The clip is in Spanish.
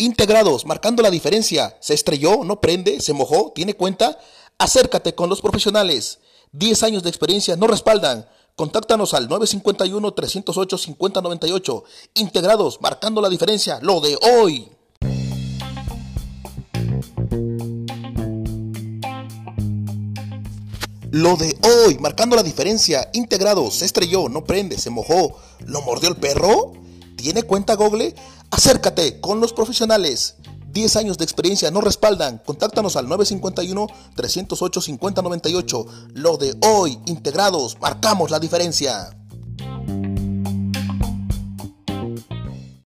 Integrados, marcando la diferencia. ¿Se estrelló? ¿No prende? ¿Se mojó? ¿Tiene cuenta? Acércate con los profesionales. 10 años de experiencia nos respaldan. Contáctanos al 951-308-5098. Integrados, marcando la diferencia. Lo de hoy. Lo de hoy, marcando la diferencia. Integrados, se estrelló, no prende, se mojó. ¿Lo mordió el perro? ¿Tiene cuenta Google? Acércate con los profesionales. 10 años de experiencia nos respaldan. Contáctanos al 951-308-5098. Lo de hoy, integrados, marcamos la diferencia.